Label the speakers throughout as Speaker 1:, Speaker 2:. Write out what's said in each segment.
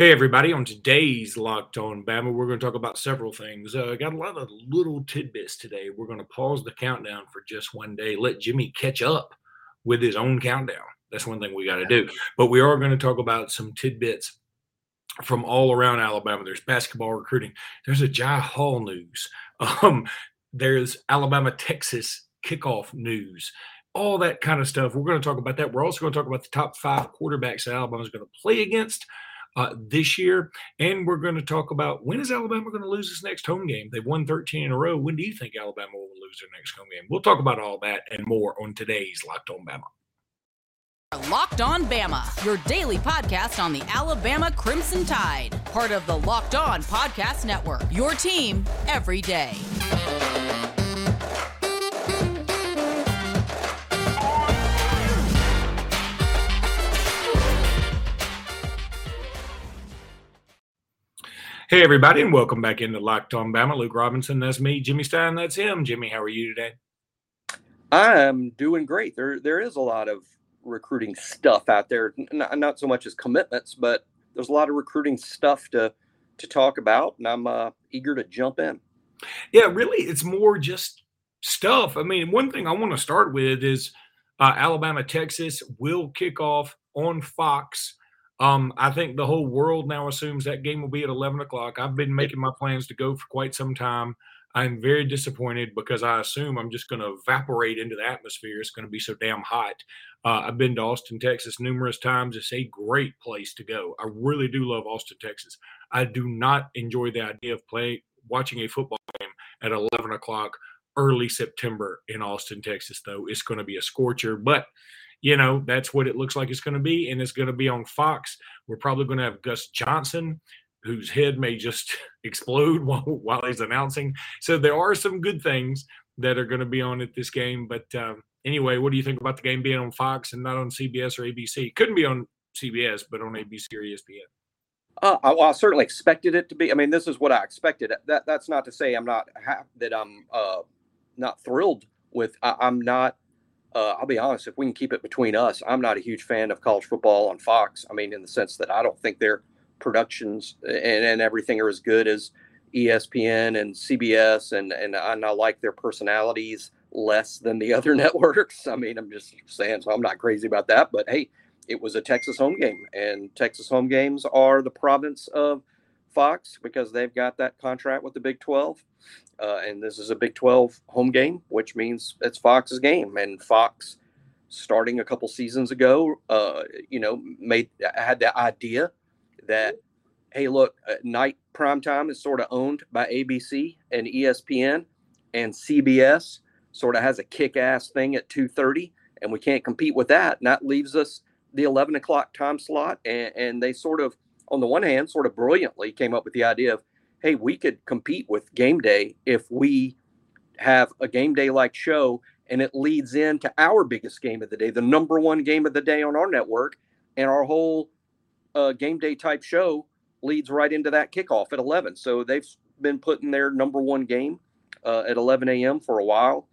Speaker 1: Hey, everybody. On today's Locked On Bama, we're going to talk about several things. Uh, got a lot of little tidbits today. We're going to pause the countdown for just one day, let Jimmy catch up with his own countdown. That's one thing we got to do. But we are going to talk about some tidbits from all around Alabama. There's basketball recruiting, there's Agiye Hall news, um, there's Alabama Texas kickoff news all that kind of stuff. We're going to talk about that. We're also going to talk about the top five quarterbacks that Alabama is going to play against uh, this year. And we're going to talk about when is Alabama going to lose this next home game? They've won 13 in a row. When do you think Alabama will lose their next home game? We'll talk about all that and more on today's Locked On Bama.
Speaker 2: Locked On Bama, your daily podcast on the Alabama Crimson Tide, part of the Locked On Podcast Network. Your team every day.
Speaker 1: Hey, everybody, and welcome back into Locked On Bama. Luke Robinson, that's me. Jimmy Stein, that's him. Jimmy, how are you today?
Speaker 3: I'm doing great. There, there is a lot of recruiting stuff out there. Not, not so much as commitments, but there's a lot of recruiting stuff to to talk about, and I'm uh, eager to jump in.
Speaker 1: Yeah, really, it's more just stuff. I mean, one thing I want to start with is uh, Alabama, Texas will kick off on Fox um, I think the whole world now assumes that game will be at 11 o'clock. I've been making my plans to go for quite some time. I'm very disappointed because I assume I'm just going to evaporate into the atmosphere. It's going to be so damn hot. Uh, I've been to Austin, Texas numerous times. It's a great place to go. I really do love Austin, Texas. I do not enjoy the idea of play watching a football game at 11 o'clock early September in Austin, Texas, though. It's going to be a scorcher, but you know, that's what it looks like it's going to be. And it's going to be on Fox. We're probably going to have Gus Johnson, whose head may just explode while, while he's announcing. So there are some good things that are going to be on at this game. But um, anyway, what do you think about the game being on Fox and not on CBS or ABC? couldn't be on CBS, but on ABC or ESPN.
Speaker 3: Uh, I, well, I certainly expected it to be. I mean, this is what I expected. That that's not to say I'm not ha- that I'm uh, not thrilled with. I, I'm not uh, I'll be honest, if we can keep it between us, I'm not a huge fan of college football on Fox. I mean, in the sense that I don't think their productions and, and everything are as good as ESPN and CBS, and, and, and I like their personalities less than the other networks. I mean, I'm just saying, so I'm not crazy about that. But hey, it was a Texas home game, and Texas home games are the province of Fox because they've got that contract with the Big 12. Uh, and this is a Big 12 home game, which means it's Fox's game. And Fox, starting a couple seasons ago, uh, you know, made had the idea that, hey, look, night prime time is sort of owned by ABC and ESPN, and CBS sort of has a kick-ass thing at 2:30, and we can't compete with that. And that leaves us the 11 o'clock time slot, and, and they sort of, on the one hand, sort of brilliantly came up with the idea of hey, we could compete with game day if we have a game day like show and it leads into our biggest game of the day, the number one game of the day on our network, and our whole uh, game day type show leads right into that kickoff at 11. So they've been putting their number one game uh, at 11 a.m. for a while.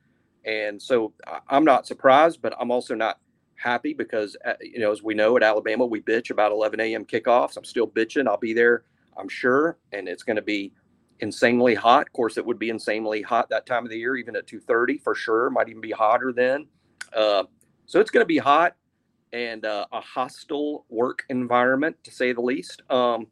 Speaker 3: And so I'm not surprised, but I'm also not happy because, uh, you know, as we know at Alabama, we bitch about 11 a.m. kickoffs. I'm still bitching. I'll be there I'm sure, and it's going to be insanely hot. Of course, it would be insanely hot that time of the year, even at 2:30 for sure. Might even be hotter then. Uh, so it's going to be hot and uh, a hostile work environment to say the least. Um,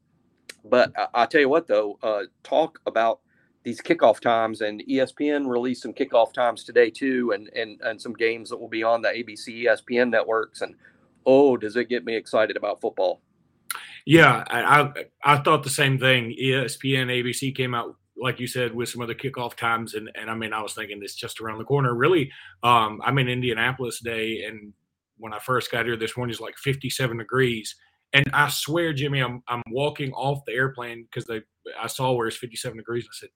Speaker 3: but I, I, tell you what, though, uh, talk about these kickoff times, and ESPN released some kickoff times today too, and and and some games that will be on the ABC, ESPN networks. And oh, does it get me excited about football?
Speaker 1: Yeah, I, I, I thought the same thing. ESPN, ABC came out like you said with some other kickoff times, and and I mean I was thinking it's just around the corner. Really, um, I'm in Indianapolis today, and when I first got here this morning, it's like 57 degrees. And I swear, Jimmy, I'm I'm walking off the airplane because they I saw where it's 57 degrees. I said,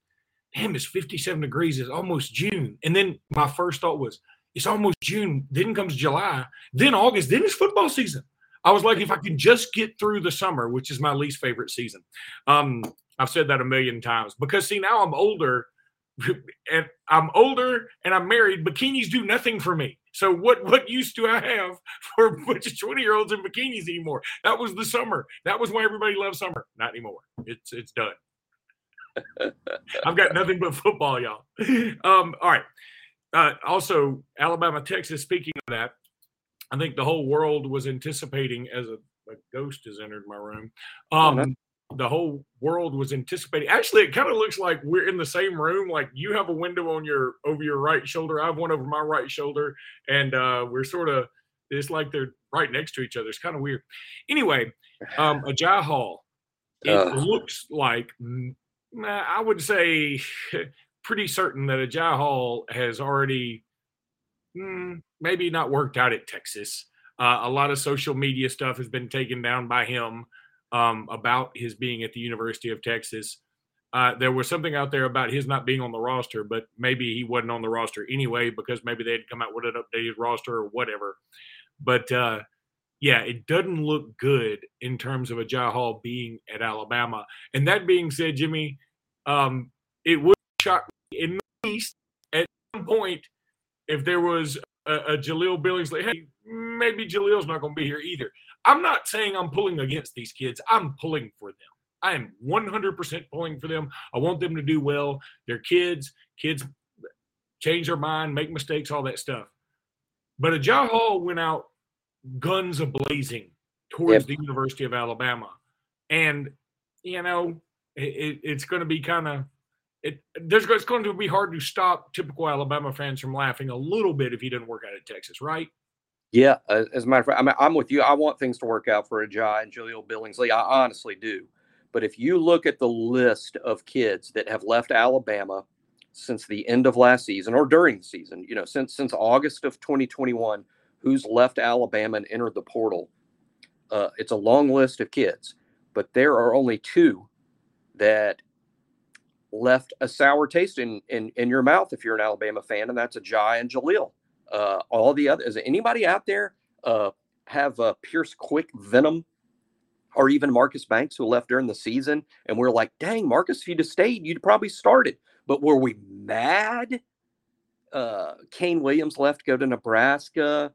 Speaker 1: "Damn, it's 57 degrees. It's almost June." And then my first thought was, "It's almost June." Then comes July, then August, then it's football season. I was like, if I could just get through the summer, which is my least favorite season. Um, I've said that a million times because see now I'm older, and I'm older and I'm married. Bikinis do nothing for me. So what what use do I have for a bunch of 20 year olds in bikinis anymore? That was the summer. That was why everybody loved summer. Not anymore. It's it's done. I've got nothing but football, y'all. Um, all right. Uh, also, Alabama, Texas. Speaking of that, I think the whole world was anticipating as a, a ghost has entered my room. Um, the whole world was anticipating. Actually, it kind of looks like we're in the same room. Like you have a window on your over your right shoulder. I have one over my right shoulder, and uh, we're sort of it's like they're right next to each other. It's kind of weird. Anyway, um, Agiye Hall. It uh. looks like I would say pretty certain that Agiye Hall has already mm, maybe not worked out at Texas. Uh, a lot of social media stuff has been taken down by him um, about his being at the University of Texas. Uh, there was something out there about his not being on the roster, but maybe he wasn't on the roster anyway because maybe they had come out with an updated roster or whatever. But uh, yeah, it doesn't look good in terms of Agiye Hall being at Alabama. And that being said, Jimmy, um, it would shock me at least at some point if there was a, a Jahleel Billingsley, hey, maybe Jahleel's not going to be here either. I'm not saying I'm pulling against these kids. I'm pulling for them. I am 100% pulling for them. I want them to do well. They're kids. Kids change their mind, make mistakes, all that stuff. But Agiye Hall went out guns a blazing towards yep. the University of Alabama. And, you know, it, it's going to be kind of it there's it's going to be hard to stop typical Alabama fans from laughing a little bit if he didn't work out at Texas, right?
Speaker 3: Yeah, as a matter of fact, I'm, I'm with you. I want things to work out for Agiye and Jahleel Billingsley. I honestly do. But if you look at the list of kids that have left Alabama since the end of last season or during the season, you know, since since August of 2021, who's left Alabama and entered the portal, uh, it's a long list of kids. But there are only two that left a sour taste in, in in your mouth if you're an Alabama fan, and that's Agiye and Jahleel. Uh, all the other is anybody out there uh, have uh, Pierce Quick Venom or even Marcus Banks who left during the season, and we're like, dang, Marcus, if you'd have stayed, you'd probably started. But were we mad? Uh, Kane Williams left, go to Nebraska.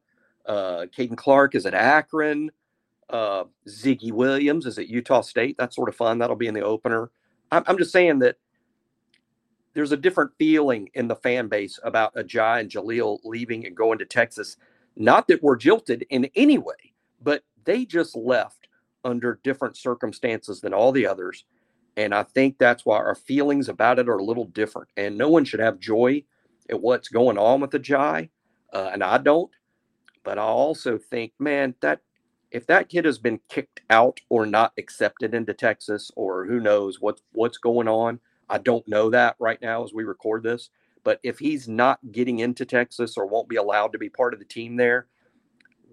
Speaker 3: Uh, Caden Clark is at Akron. Uh, Ziggy Williams is at Utah State. That's sort of fun. That'll be in the opener. I'm, I'm just saying that there's a different feeling in the fan base about Agiye and Jahleel leaving and going to Texas. Not that we're jilted in any way, but they just left under different circumstances than all the others. And I think that's why our feelings about it are a little different. And no one should have joy at what's going on with Agiye. Uh, and I don't. But I also think, man, that if that kid has been kicked out or not accepted into Texas, or who knows what what's going on, I don't know that right now as we record this. But if he's not getting into Texas or won't be allowed to be part of the team there,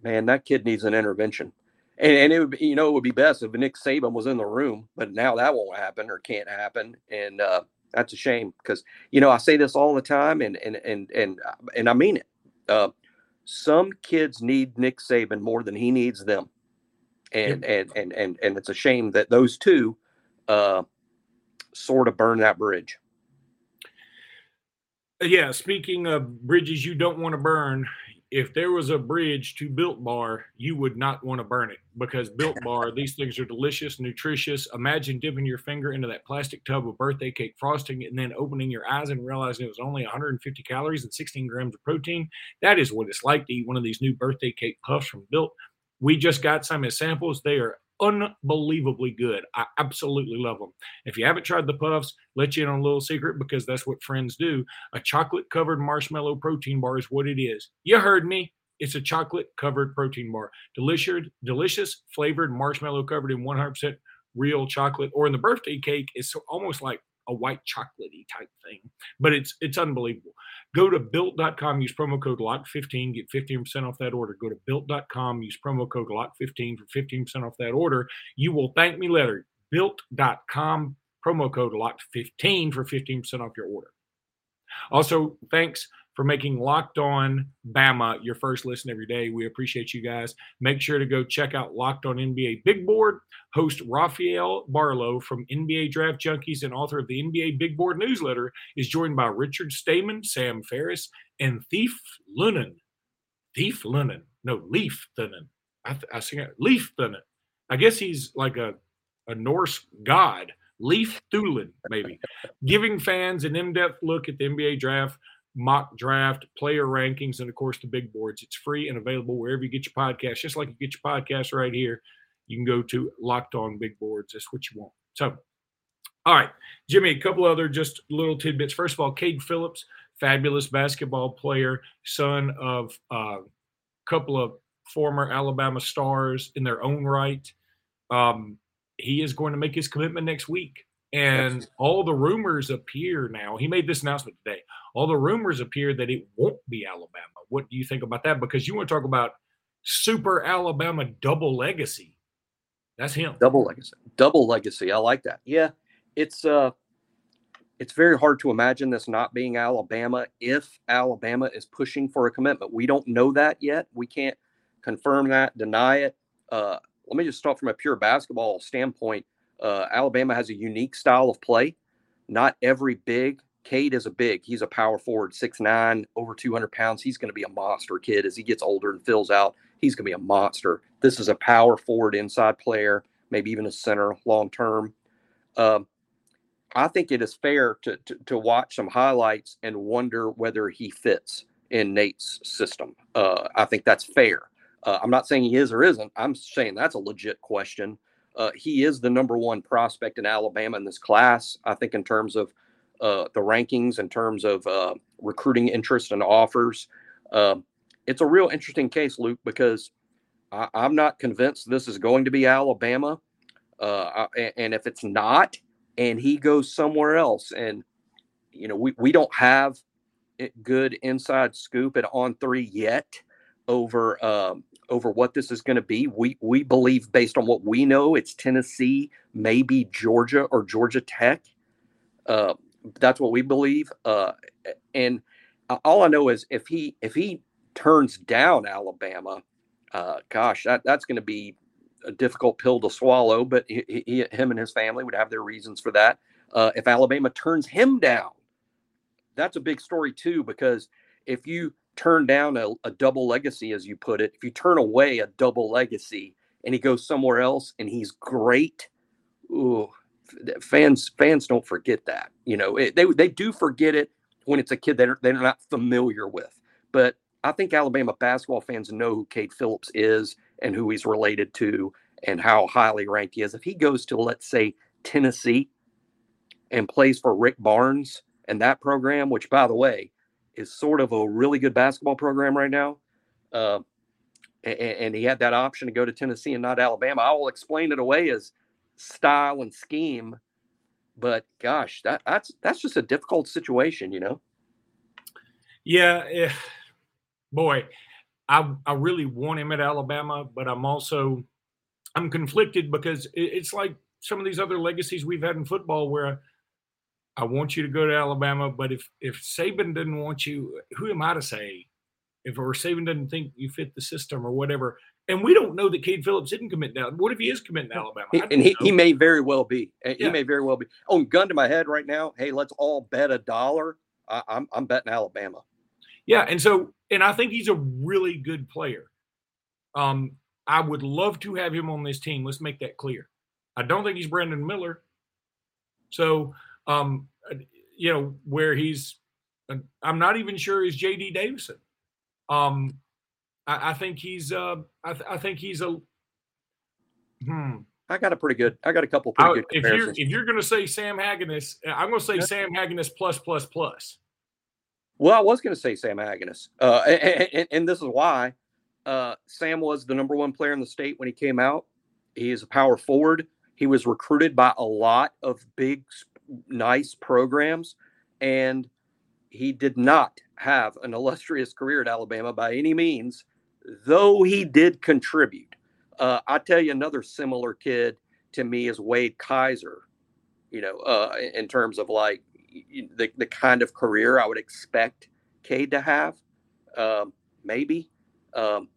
Speaker 3: man, that kid needs an intervention. And, and it would be, you know, it would be best if Nick Saban was in the room, but now that won't happen or can't happen. And uh, that's a shame because, you know, I say this all the time and, and, and, and, and I mean it. Uh, some kids need Nick Saban more than he needs them. And, yep. and, and, and, and it's a shame that those two, uh, sort of burn that bridge.
Speaker 1: Yeah, speaking of bridges you don't want to burn, if there was a bridge to Built Bar, you would not want to burn it because Built Bar, these things are delicious, nutritious. Imagine dipping your finger into that plastic tub of birthday cake frosting and then opening your eyes and realizing it was only 150 calories and 16 grams of protein. That is what it's like to eat one of these new birthday cake puffs from Built. We just got some as samples. They are unbelievably good. I absolutely love them. If you haven't tried the puffs, let you in on a little secret because that's what friends do. A chocolate covered marshmallow protein bar is what it is. You heard me. It's a chocolate covered protein bar. Delicious, delicious flavored marshmallow covered in 100% real chocolate. Or in the birthday cake, it's almost like a white chocolatey type thing, but it's it's unbelievable. Go to built.com, use promo code LOCK15, get 15% off that order. Go to built.com, use promo code LOCK15 for 15% off that order. You will thank me later. Built.com, promo code LOCK15 for 15% off your order. Also, thanks for making Locked On Bama your first listen every day. We appreciate you guys. Make sure to go check out Locked On NBA Big Board. Host Rafael Barlow from NBA Draft Junkies and author of the NBA Big Board newsletter is joined by Richard Stayman, Sam Ferris, and Thief Lunan. Thief Lennon. No, Leaf Lennon. I, th- I sing it. Leaf Lennon. I guess he's like a, a Norse god. Leaf Thulin, maybe, giving fans an in depth look at the NBA draft, mock draft, player rankings, and of course the big boards. It's free and available wherever you get your podcast, just like you get your podcast right here. You can go to Locked On Big Boards. That's what you want. So, all right, Jimmy, a couple other just little tidbits. First of all, Cade Phillips, fabulous basketball player, son of a uh, couple of former Alabama stars in their own right. Um, he is going to make his commitment next week. And all the rumors appear now. He made this announcement today. All the rumors appear that it won't be Alabama. What do you think about that? Because you want to talk about super Alabama double legacy. That's him.
Speaker 3: Double legacy. Double legacy. I like that. Yeah. It's uh it's very hard to imagine this not being Alabama if Alabama is pushing for a commitment. We don't know that yet. We can't confirm that, deny it. Uh, let me just start from a pure basketball standpoint. Uh, Alabama has a unique style of play. Not every big. Cade is a big. He's a power forward, six nine, over 200 pounds. He's going to be a monster kid as he gets older and fills out. He's going to be a monster. This is a power forward inside player, maybe even a center long term. Um, I think it is fair to, to, to watch some highlights and wonder whether he fits in Nate's system. Uh, I think that's fair. Uh, I'm not saying he is or isn't. I'm saying that's a legit question. Uh, he is the number one prospect in Alabama in this class. I think in terms of uh, the rankings, in terms of uh, recruiting interest and offers, um, it's a real interesting case, Luke, because I, am not convinced this is going to be Alabama. Uh, and if it's not, and he goes somewhere else, and you know we we don't have good inside scoop at on three yet over um, over what this is going to be. We we believe based on what we know, it's Tennessee, maybe Georgia or Georgia Tech. Uh, that's what we believe. Uh, and all I know is if he if he turns down Alabama, uh, gosh, that, that's going to be a difficult pill to swallow. But he, he, him and his family would have their reasons for that. Uh, if Alabama turns him down, that's a big story too because if you turn down a, a double legacy, as you put it, if you turn away a double legacy and he goes somewhere else and he's great, ooh, fans fans don't forget that. You know, it, they they do forget it when it's a kid that they're, they're not familiar with. But I think Alabama basketball fans know who Cade Phillips is and who he's related to and how highly ranked he is. If he goes to let's say Tennessee and plays for Rick Barnes and that program, which by the way, is sort of a really good basketball program right now. Uh, and, and, he had that option to go to Tennessee and not Alabama. I will explain it away as style and scheme, but gosh, that, that's that's just a difficult situation, you know.
Speaker 1: Yeah, yeah. boy, I I really want him at Alabama, but I'm also I'm conflicted because it's like some of these other legacies we've had in football where I want you to go to Alabama, but if if Saban didn't want you, who am I to say? If or Saban doesn't think you fit the system or whatever, and we don't know that Cade Phillips didn't commit down. What if he is committing to Alabama?
Speaker 3: and he, he may very well be. He yeah. may very well be. On gun to my head right now. Hey, let's all bet a dollar. I, I'm I'm betting Alabama.
Speaker 1: Yeah, and so and I think he's a really good player. Um, I would love to have him on this team. Let's make that clear. I don't think he's Brandon Miller. So um, you know, where he's, I'm not even sure is J.D. Davison. Um, I, I think he's, uh, I, th- I think he's a,
Speaker 3: hmm. I got a pretty good. I got a couple pretty I, good.
Speaker 1: If you're if you're going to say Sam Haggonis, uh, I'm going to say yeah. Sam Haggonis plus plus plus.
Speaker 3: Well, I was going to say Sam Haggonis, uh, and, and, and, this is why uh, Sam was the number one player in the state when he came out. He is a power forward. He was recruited by a lot of big nice programs, and he did not have an illustrious career at Alabama by any means, though he did contribute. Uh, I tell you, another similar kid to me is Wade Kaiser. You know, uh, in terms of like the the kind of career I would expect Cade to have, um, maybe. Um,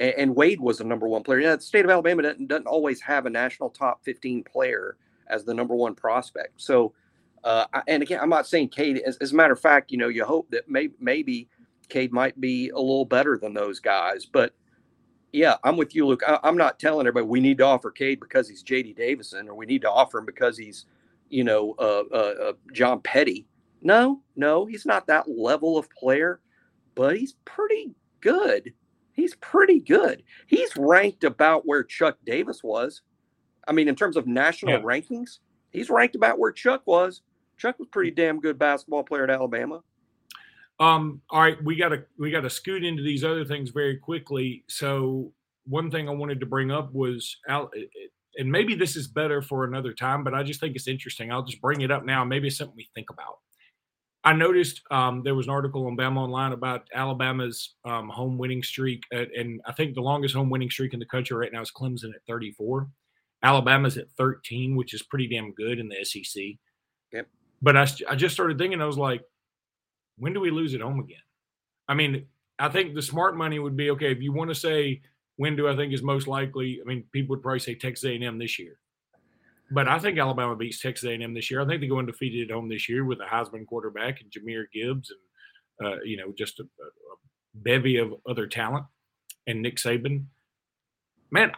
Speaker 3: and, and, Wade was the number one player. Yeah, the state of Alabama doesn't, doesn't always have a national top 15 player as the number one prospect. So, uh, and again, I'm not saying Cade. As, as, a matter of fact, you know, you hope that may, maybe Cade might be a little better than those guys. But yeah, I'm with you, Luke. I, am not telling everybody we need to offer Cade because he's J.D. Davison or we need to offer him because he's, you know, uh, uh, uh, John Petty. No, no, he's not that level of player, but he's pretty good. He's pretty good. He's ranked about where Chuck Davis was. I mean, in terms of national yeah. rankings, he's ranked about where Chuck was. Chuck was pretty damn good basketball player at Alabama.
Speaker 1: Um, all right, we got to we got to scoot into these other things very quickly. So one thing I wanted to bring up was out, and maybe this is better for another time, but I just think it's interesting. I'll just bring it up now. Maybe it's something we think about. I noticed um, there was an article on Bama Online about Alabama's um, home winning streak, at, and I think the longest home winning streak in the country right now is Clemson at 34. Alabama's at 13, which is pretty damn good in the SEC.
Speaker 3: Yep.
Speaker 1: But I, I just started thinking, I was like, when do we lose at home again? I mean, I think the smart money would be okay if you want to say when do I think is most likely. I mean, people would probably say Texas A&M this year, but I think Alabama beats Texas A&M this year. I think they go undefeated at home this year with a Heisman quarterback and Jahmyr Gibbs and uh, you know just a, a bevy of other talent and Nick Saban. Man,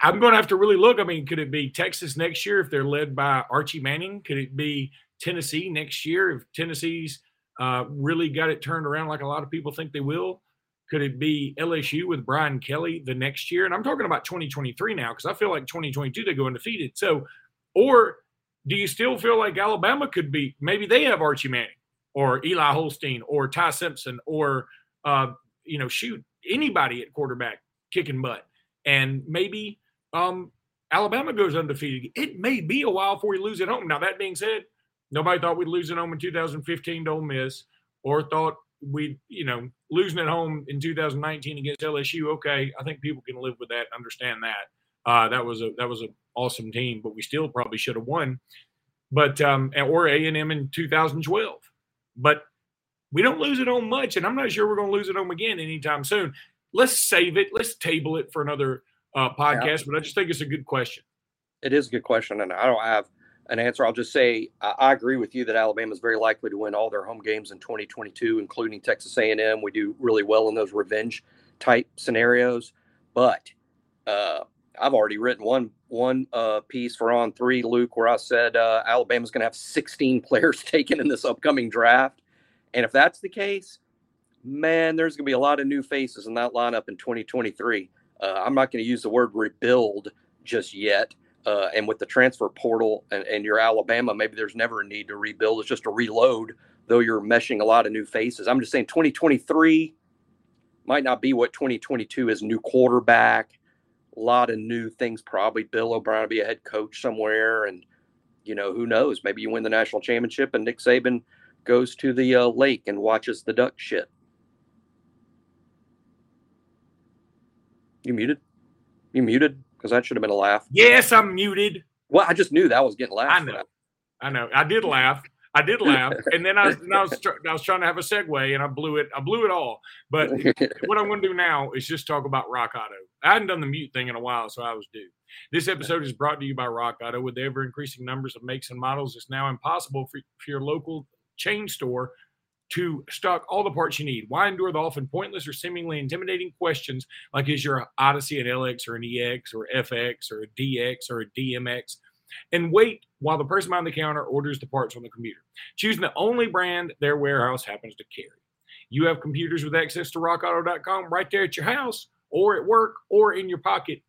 Speaker 1: I'm going to have to really look. I mean, could it be Texas next year if they're led by Archie Manning? Could it be Tennessee next year if Tennessee's uh, really got it turned around like a lot of people think they will? Could it be LSU with Brian Kelly the next year? And I'm talking about 2023 now because I feel like 2022 they go undefeated. So, or do you still feel like Alabama could be? Maybe they have Archie Manning or Eli Holstein or Ty Simpson or uh, you know shoot anybody at quarterback kicking butt, and maybe um, Alabama goes undefeated. It may be a while before we lose at home. Now that being said, Nobody thought we'd lose at home in 2015 to Ole Miss, or thought we'd, you know, losing at home in 2019 against LSU. Okay, I think people can live with that, understand that. Uh, that was a that was an awesome team, but we still probably should have won. But um, or A and M in 2012. But we don't lose it on much, and I'm not sure we're going to lose it home again anytime soon. Let's save it. Let's table it for another uh, podcast. Yeah. But I just think it's a good question.
Speaker 3: It is a good question, and I don't have an answer. I'll just say I, I agree with you that Alabama is very likely to win all their home games in 2022, including Texas A&M. We do really well in those revenge type scenarios, but uh, I've already written one one uh, piece for On Three, Luke, where I said uh, Alabama's going to have 16 players taken in this upcoming draft, and if that's the case, man, there's going to be a lot of new faces in that lineup in 2023. Uh, I'm not going to use the word rebuild just yet uh, and with the transfer portal and, and your Alabama, maybe there's never a need to rebuild. It's just a reload, though you're meshing a lot of new faces. I'm just saying 2023 might not be what 2022 is new quarterback, a lot of new things, probably Bill O'Brien will be a head coach somewhere. And, you know, who knows? Maybe you win the national championship and Nick Saban goes to the uh, lake and watches the duck shit. You muted? You muted? because that should have been a laugh.
Speaker 1: Yes, I'm muted.
Speaker 3: Well, I just knew that was getting laughed.
Speaker 1: I know. I know. I did laugh. I did laugh, and then I was, I was, I was trying to have a segue, and I blew it. I blew it all. But what I'm going to do now is just talk about Rock Auto. I hadn't done the mute thing in a while, so I was due. This episode is brought to you by Rock Auto. With the ever increasing numbers of makes and models, it's now impossible for, for your local chain store to stock all the parts you need. Why endure the often pointless or seemingly intimidating questions like is your Odyssey an LX or an EX or FX or a DX or a DMX? And wait while the person behind the counter orders the parts on the computer, choosing the only brand their warehouse happens to carry. You have computers with access to rockauto.com right there at your house or at work or in your pocket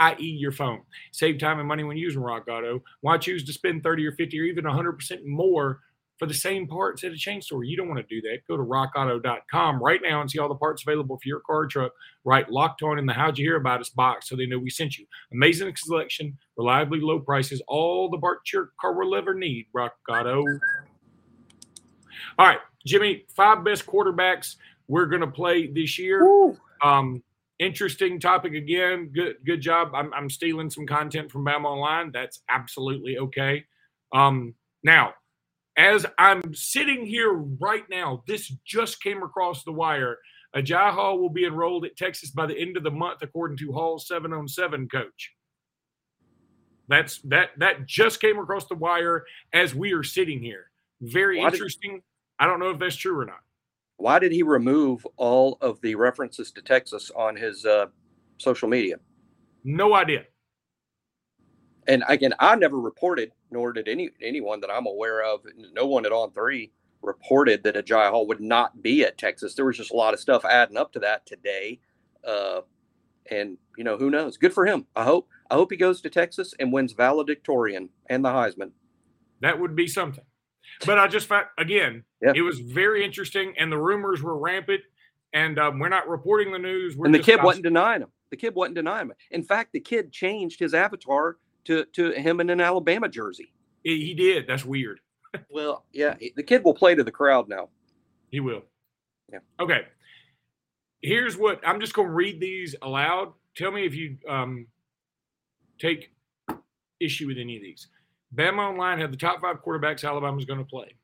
Speaker 1: i.e., your phone. Save time and money when using Rock Auto. Why choose to spend 30 or 50 or even 100% more for the same parts at a chain store. You don't want to do that. Go to rockauto.com right now and see all the parts available for your car or truck. Right, locked on in the How'd You Hear About Us box so they know we sent you. Amazing selection, reliably low prices, all the parts your car will ever need. Rock Auto. All right, Jimmy, five best quarterbacks we're going to play this year. Um, interesting topic again. Good, good job. I'm, I'm stealing some content from Bama Online. That's absolutely okay. Um, now, as I'm sitting here right now, this just came across the wire. Agiye Hall will be enrolled at Texas by the end of the month, according to Hall's seven on seven coach. That's that that just came across the wire as we are sitting here. Very Why interesting. Did, I don't know if that's true or not.
Speaker 3: why did he remove all of the references to Texas on his uh, social media?
Speaker 1: No idea.
Speaker 3: And again, I never reported, nor did any anyone that I'm aware of. No one at On Three reported that Agiye Hall would not be at Texas. There was just a lot of stuff adding up to that today. Uh, and you know, who knows? Good for him. I hope. I hope he goes to Texas and wins valedictorian and the Heisman.
Speaker 1: That would be something. But I just found again, yeah. it was very interesting, and the rumors were rampant. And um, we're not reporting the news.
Speaker 3: and the kid wasn't denying him. The kid wasn't denying him. In fact, the kid changed his avatar to to him in an Alabama jersey.
Speaker 1: He, he did. That's weird.
Speaker 3: well, yeah, the kid will play to the crowd now.
Speaker 1: He will.
Speaker 3: Yeah.
Speaker 1: Okay. Here's what I'm just going to read these aloud. Tell me if you um, take issue with any of these. Bama Online had the top five quarterbacks Alabama's going to play.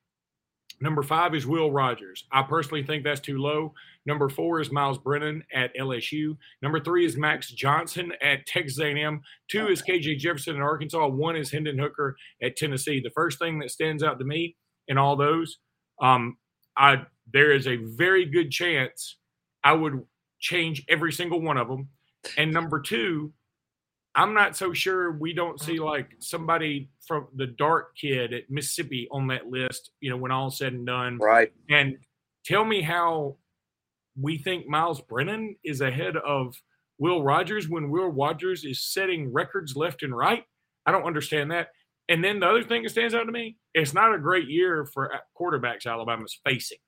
Speaker 1: Number five is Will Rogers. I personally think that's too low. Number four is Myles Brennan at LSU. Number three is Max Johnson at Texas A&M. Two is KJ Jefferson in Arkansas. One is Hendon Hooker at Tennessee. The first thing that stands out to me in all those, um, I there is a very good chance I would change every single one of them. And number two, I'm not so sure we don't see like somebody from the Dart kid at Mississippi on that list, you know, when all's said and done.
Speaker 3: Right.
Speaker 1: And tell me how we think Myles Brennan is ahead of Will Rogers when Will Rogers is setting records left and right. I don't understand that. And then the other thing that stands out to me, it's not a great year for quarterbacks Alabama's facing.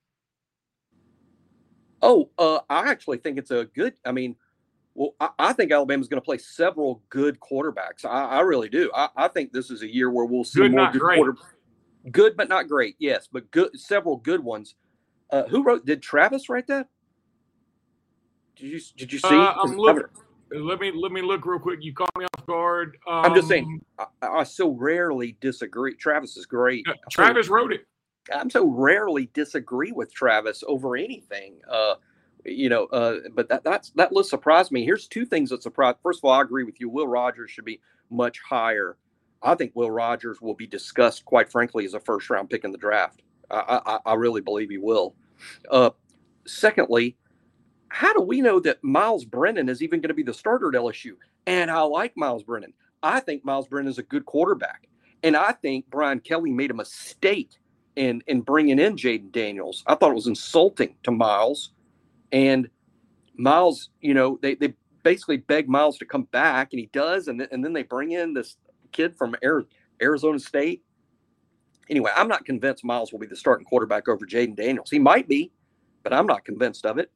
Speaker 3: Oh, uh, I actually think it's a good. I mean, well, I, I think Alabama's going to play several good quarterbacks. I, I really do. I, I, think this is a year where we'll see
Speaker 1: good,
Speaker 3: more
Speaker 1: good quarterbacks.
Speaker 3: Good, but not great. Yes, but good. Several good ones. Uh, who wrote? Did Travis write that? Did you Did you see? Uh,
Speaker 1: I'm looking. Let me let me look real quick. You caught me off guard.
Speaker 3: Um, I'm just saying. Um, I, I, so rarely disagree. Travis is great.
Speaker 1: Travis wrote it.
Speaker 3: I'm so rarely disagree with Travis over anything. Uh, you know, uh, but that that's that list surprised me. Here's two things that surprised. First of all, I agree with you. Will Rogers should be much higher. I think Will Rogers will be discussed, quite frankly, as a first round pick in the draft. I, I, I really believe he will. Uh, secondly, how do we know that Myles Brennan is even going to be the starter at LSU? And I like Myles Brennan. I think Myles Brennan is a good quarterback. And I think Brian Kelly made a mistake in, in bringing in Jayden Daniels. I thought it was insulting to Myles and Myles, you know, they, they basically beg Myles to come back, and he does. And, th- and then they bring in this kid from Arizona State. Anyway, I'm not convinced Myles will be the starting quarterback over Jayden Daniels. He might be, but I'm not convinced of it.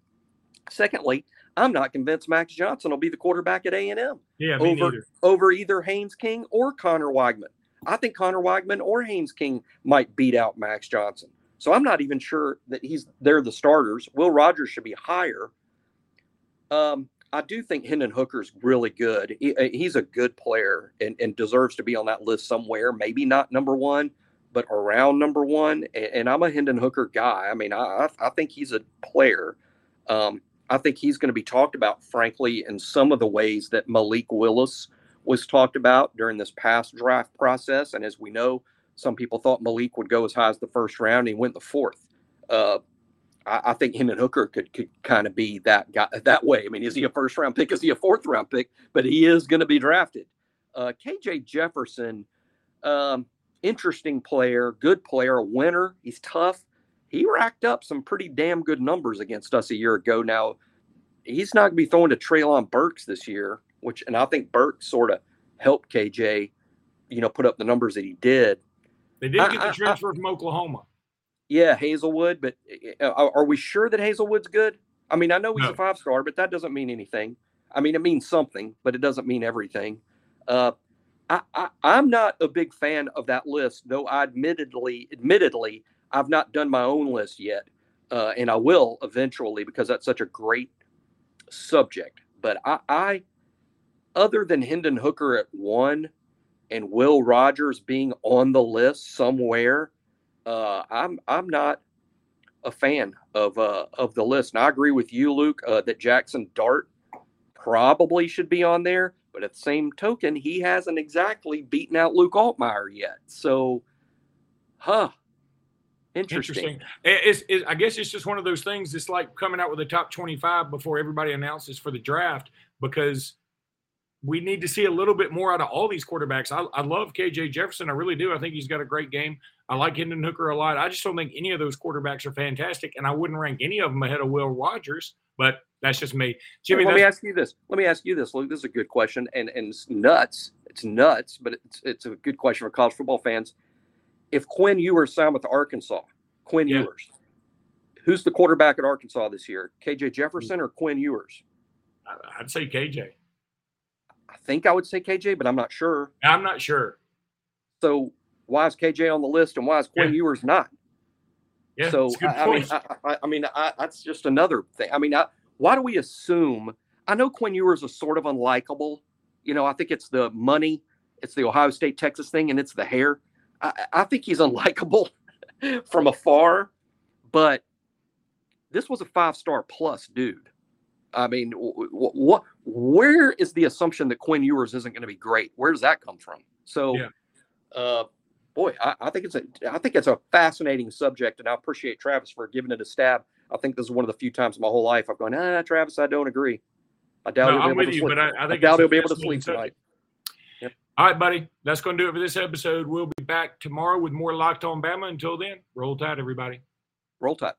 Speaker 3: Secondly, I'm not convinced Max Johnson will be the quarterback at
Speaker 1: A&M.
Speaker 3: Yeah, over, neither. over either Haynes King or Conner Weigman. I think Conner Weigman or Haynes King might beat out Max Johnson. So I'm not even sure that he's they're the starters. Will Rogers should be higher. Um, I do think Hendon Hooker's really good. He, uh, he's a good player and, and, deserves to be on that list somewhere. Maybe not number one, but around number one. And, and I'm a Hendon Hooker guy. I mean, I, I think he's a player. Um, I think he's going to be talked about, frankly, in some of the ways that Malik Willis was talked about during this past draft process. And as we know, some people thought Malik would go as high as the first round. He went the fourth. Uh, I, I, think Hendon Hooker could could kind of be that guy that way. I mean, is he a first round pick? Is he a fourth round pick? But he is going to be drafted. Uh, KJ Jefferson, um, interesting player, good player, a winner. He's tough. He racked up some pretty damn good numbers against us a year ago. Now, he's not going to be throwing to Treylon Burks this year, which, and I think Burks sort of helped KJ, you know, put up the numbers that he did.
Speaker 1: They did get the transfer from Oklahoma.
Speaker 3: Yeah, Haselwood, but uh, are we sure that Haselwood's good? I mean, I know he's no. a five star, but that doesn't mean anything. I mean, it means something, but it doesn't mean everything. Uh, I, I, I'm not a big fan of that list, though. I admittedly, admittedly, I've not done my own list yet, uh, and I will eventually because that's such a great subject. But I, I other than Hendon Hooker at one, and Will Rogers being on the list somewhere, uh, I'm I'm not a fan of uh, of the list. And I agree with you, Luke, uh, that Jackson Dart probably should be on there. But at the same token, he hasn't exactly beaten out Luke Altmyer yet. So, huh? Interesting.
Speaker 1: Interesting. It's, it's, I guess it's just one of those things. It's like coming out with the top 25 before everybody announces for the draft because we need to see a little bit more out of all these quarterbacks. I, I love KJ Jefferson. I really do. I think he's got a great game. I like Hendon Hooker a lot. I just don't think any of those quarterbacks are fantastic, and I wouldn't rank any of them ahead of Will Rogers. But that's just me. Jimmy,
Speaker 3: let me ask you this. Let me ask you this. Luke, this is a good question, and and it's nuts. It's nuts, but it's it's a good question for college football fans. If Quinn Ewers signed with Arkansas, Quinn yeah. Ewers, who's the quarterback at Arkansas this year? KJ Jefferson or Quinn Ewers?
Speaker 1: I'd say KJ.
Speaker 3: Think I would say KJ, but I'm not sure.
Speaker 1: I'm not sure.
Speaker 3: So why is KJ on the list and why is Quinn yeah. Ewers not?
Speaker 1: Yeah,
Speaker 3: so I, I, mean, I, I mean, I, that's just another thing. I mean, why do we assume? I know Quinn Ewers is sort of unlikable. You know, I think it's the money, it's the Ohio State Texas thing, and it's the hair. I, think he's unlikable from afar, but this was a five star plus dude. I mean, what, what, where is the assumption that Quinn Ewers isn't going to be great? Where does that come from? So, yeah. uh, boy, I, I, think it's a, I think it's a fascinating subject, and I appreciate Travis for giving it a stab. I think this is one of the few times in my whole life I've gone, ah, Travis, I don't agree. I doubt
Speaker 1: no,
Speaker 3: he'll
Speaker 1: be able to you, sleep. I, I,
Speaker 3: I doubt he'll be able to sleep tonight.
Speaker 1: Yep. All right, buddy. That's going to do it for this episode. We'll be back tomorrow with more Locked On Bama. Until then, roll tide, everybody.
Speaker 3: Roll tide.